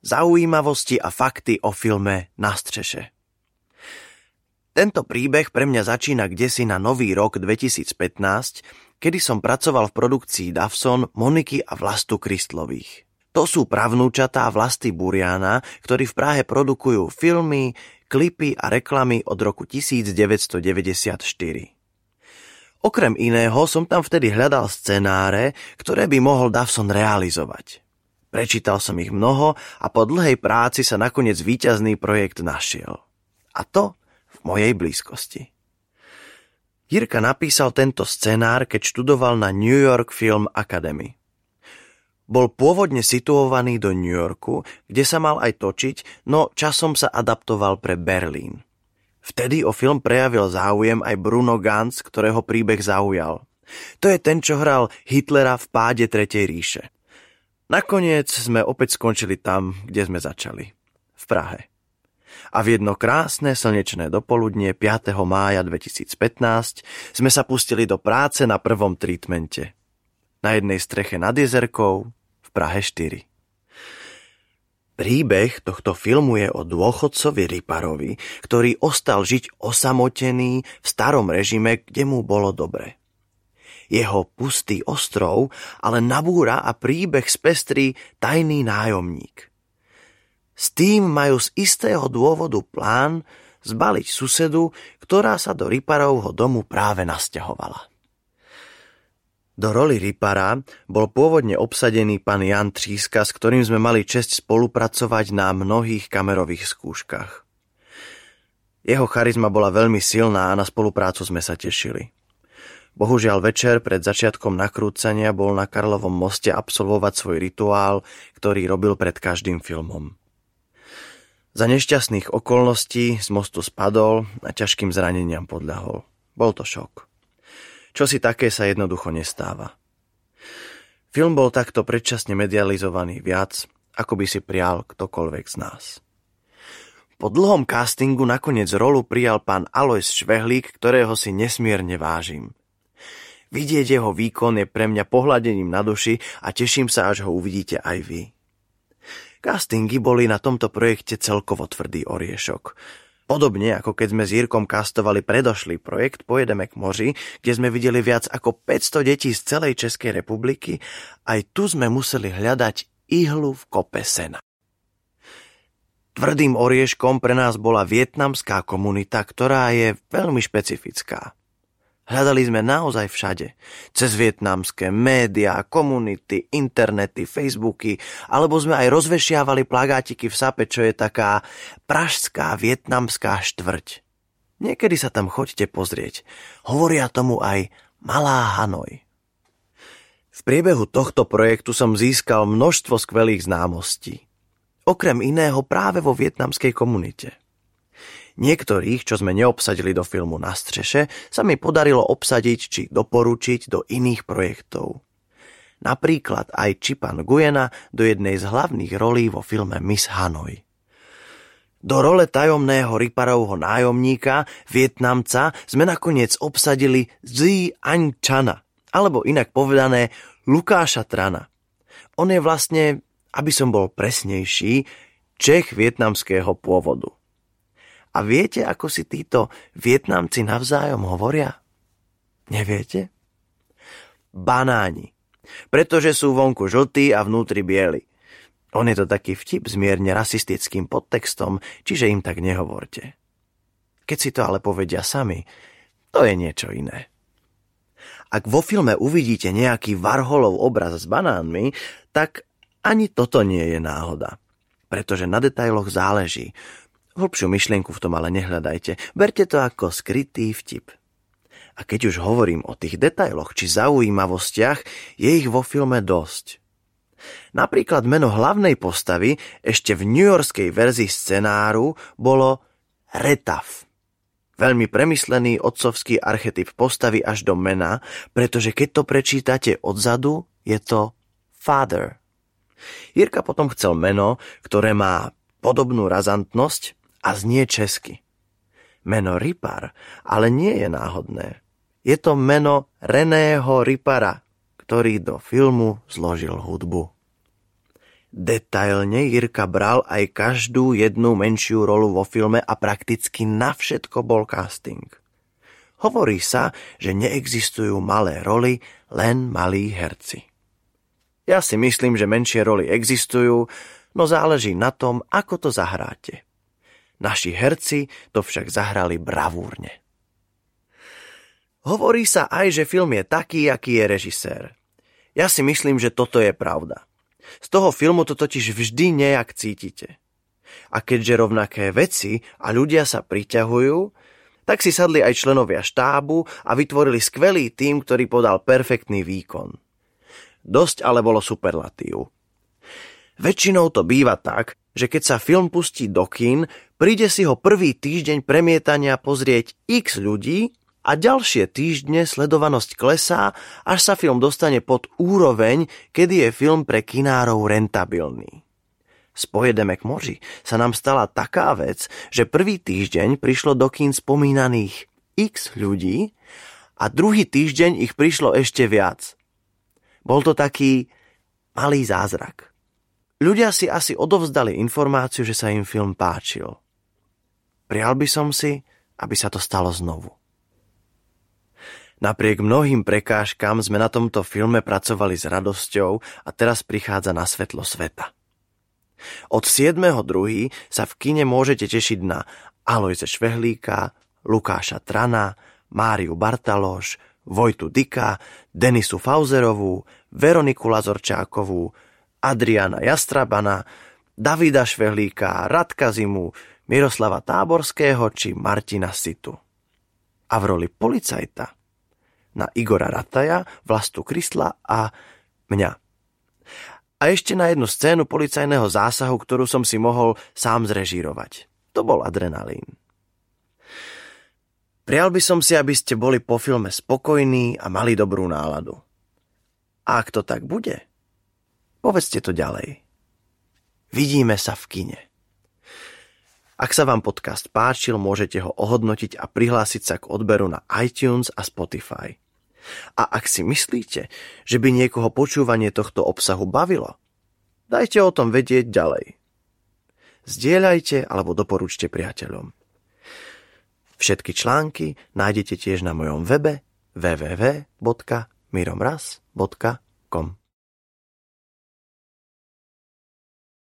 Zaujímavosti a fakty o filme Na střeše. Tento príbeh pre mňa začína kdesi na nový rok 2015, kedy som pracoval v produkcii Davson Moniky a Vlastu Kristlových. To sú pravnúčatá Vlasty Buriana, ktorí v Prahe produkujú filmy, klipy a reklamy od roku 1994. Okrem iného som tam vtedy hľadal scenáre, ktoré by mohol Davson realizovať. Prečítal som ich mnoho a po dlhej práci sa nakoniec výťazný projekt našiel. A to v mojej blízkosti. Jirka napísal tento scenár, keď študoval na New York Film Academy. Bol pôvodne situovaný do New Yorku, kde sa mal aj točiť, no časom sa adaptoval pre Berlín. Vtedy o film prejavil záujem aj Bruno Ganz, ktorého príbeh zaujal. To je ten, čo hral Hitlera v páde Tretej ríše. Nakoniec sme opäť skončili tam, kde sme začali. V Prahe. A v jedno krásne slnečné dopoludnie 5. mája 2015 sme sa pustili do práce na prvom treatmente. Na jednej streche nad jezerkou v Prahe 4. Príbeh tohto filmu je o dôchodcovi Riparovi, ktorý ostal žiť osamotený v starom režime, kde mu bolo dobre jeho pustý ostrov, ale nabúra a príbeh spestrí tajný nájomník. S tým majú z istého dôvodu plán zbaliť susedu, ktorá sa do Riparovho domu práve nasťahovala. Do roli Ripara bol pôvodne obsadený pán Jan Tříska, s ktorým sme mali čest spolupracovať na mnohých kamerových skúškach. Jeho charizma bola veľmi silná a na spoluprácu sme sa tešili. Bohužiaľ večer pred začiatkom nakrúcania bol na Karlovom moste absolvovať svoj rituál, ktorý robil pred každým filmom. Za nešťastných okolností z mostu spadol a ťažkým zraneniam podľahol. Bol to šok. Čo si také sa jednoducho nestáva. Film bol takto predčasne medializovaný viac, ako by si prial ktokoľvek z nás. Po dlhom castingu nakoniec rolu prijal pán Alois Švehlík, ktorého si nesmierne vážim. Vidieť jeho výkon je pre mňa pohľadením na duši a teším sa, až ho uvidíte aj vy. Castingy boli na tomto projekte celkovo tvrdý oriešok. Podobne ako keď sme s Jirkom kastovali predošlý projekt Pojedeme k moři, kde sme videli viac ako 500 detí z celej Českej republiky, aj tu sme museli hľadať ihlu v kope sena. Tvrdým orieškom pre nás bola vietnamská komunita, ktorá je veľmi špecifická. Hľadali sme naozaj všade. Cez vietnamské médiá, komunity, internety, Facebooky, alebo sme aj rozvešiavali plagátiky v Sape, čo je taká pražská vietnamská štvrť. Niekedy sa tam choďte pozrieť. Hovoria tomu aj Malá Hanoj. V priebehu tohto projektu som získal množstvo skvelých známostí. Okrem iného práve vo vietnamskej komunite. Niektorých, čo sme neobsadili do filmu Na střeše, sa mi podarilo obsadiť či doporučiť do iných projektov. Napríklad aj Čipan Gujena do jednej z hlavných rolí vo filme Miss Hanoi. Do role tajomného Riparovho nájomníka, Vietnamca, sme nakoniec obsadili Zi Anh Chana, alebo inak povedané Lukáša Trana. On je vlastne, aby som bol presnejší, Čech vietnamského pôvodu. A viete, ako si títo Vietnamci navzájom hovoria? Neviete? Banáni. Pretože sú vonku žltí a vnútri bieli. On je to taký vtip s mierne rasistickým podtextom, čiže im tak nehovorte. Keď si to ale povedia sami, to je niečo iné. Ak vo filme uvidíte nejaký Varholov obraz s banánmi, tak ani toto nie je náhoda. Pretože na detailoch záleží. Hlbšiu myšlienku v tom ale nehľadajte. Berte to ako skrytý vtip. A keď už hovorím o tých detailoch či zaujímavostiach, je ich vo filme dosť. Napríklad meno hlavnej postavy ešte v newyorskej verzii scenáru bolo Retaf. Veľmi premyslený otcovský archetyp postavy až do mena, pretože keď to prečítate odzadu, je to Father. Jirka potom chcel meno, ktoré má podobnú razantnosť, a znie česky. Meno Ripar ale nie je náhodné. Je to meno Reného Ripara, ktorý do filmu zložil hudbu. Detailne Jirka bral aj každú jednu menšiu rolu vo filme a prakticky na všetko bol casting. Hovorí sa, že neexistujú malé roly, len malí herci. Ja si myslím, že menšie roly existujú, no záleží na tom, ako to zahráte. Naši herci to však zahrali bravúrne. Hovorí sa aj, že film je taký, aký je režisér. Ja si myslím, že toto je pravda. Z toho filmu to totiž vždy nejak cítite. A keďže rovnaké veci a ľudia sa priťahujú, tak si sadli aj členovia štábu a vytvorili skvelý tým, ktorý podal perfektný výkon. Dosť ale bolo superlatív. Väčšinou to býva tak, že keď sa film pustí do kín, príde si ho prvý týždeň premietania pozrieť x ľudí a ďalšie týždne sledovanosť klesá, až sa film dostane pod úroveň, kedy je film pre kinárov rentabilný. Pojedeme k moři sa nám stala taká vec, že prvý týždeň prišlo do kín spomínaných x ľudí a druhý týždeň ich prišlo ešte viac. Bol to taký malý zázrak. Ľudia si asi odovzdali informáciu, že sa im film páčil. Prial by som si, aby sa to stalo znovu. Napriek mnohým prekážkam sme na tomto filme pracovali s radosťou a teraz prichádza na svetlo sveta. Od 7.2. sa v kine môžete tešiť na Alojze Švehlíka, Lukáša Trana, Máriu Bartaloš, Vojtu Dika, Denisu Fauzerovú, Veroniku Lazorčákovú, Adriana Jastrabana, Davida Švehlíka, Radka Zimu, Miroslava Táborského či Martina Situ. A v roli policajta na Igora Rataja, Vlastu Krysla a mňa. A ešte na jednu scénu policajného zásahu, ktorú som si mohol sám zrežírovať. To bol adrenalín. Prial by som si, aby ste boli po filme spokojní a mali dobrú náladu. A ak to tak bude, povedzte to ďalej. Vidíme sa v kine. Ak sa vám podcast páčil, môžete ho ohodnotiť a prihlásiť sa k odberu na iTunes a Spotify. A ak si myslíte, že by niekoho počúvanie tohto obsahu bavilo, dajte o tom vedieť ďalej. Zdieľajte alebo doporučte priateľom. Všetky články nájdete tiež na mojom webe www.miromraz.com.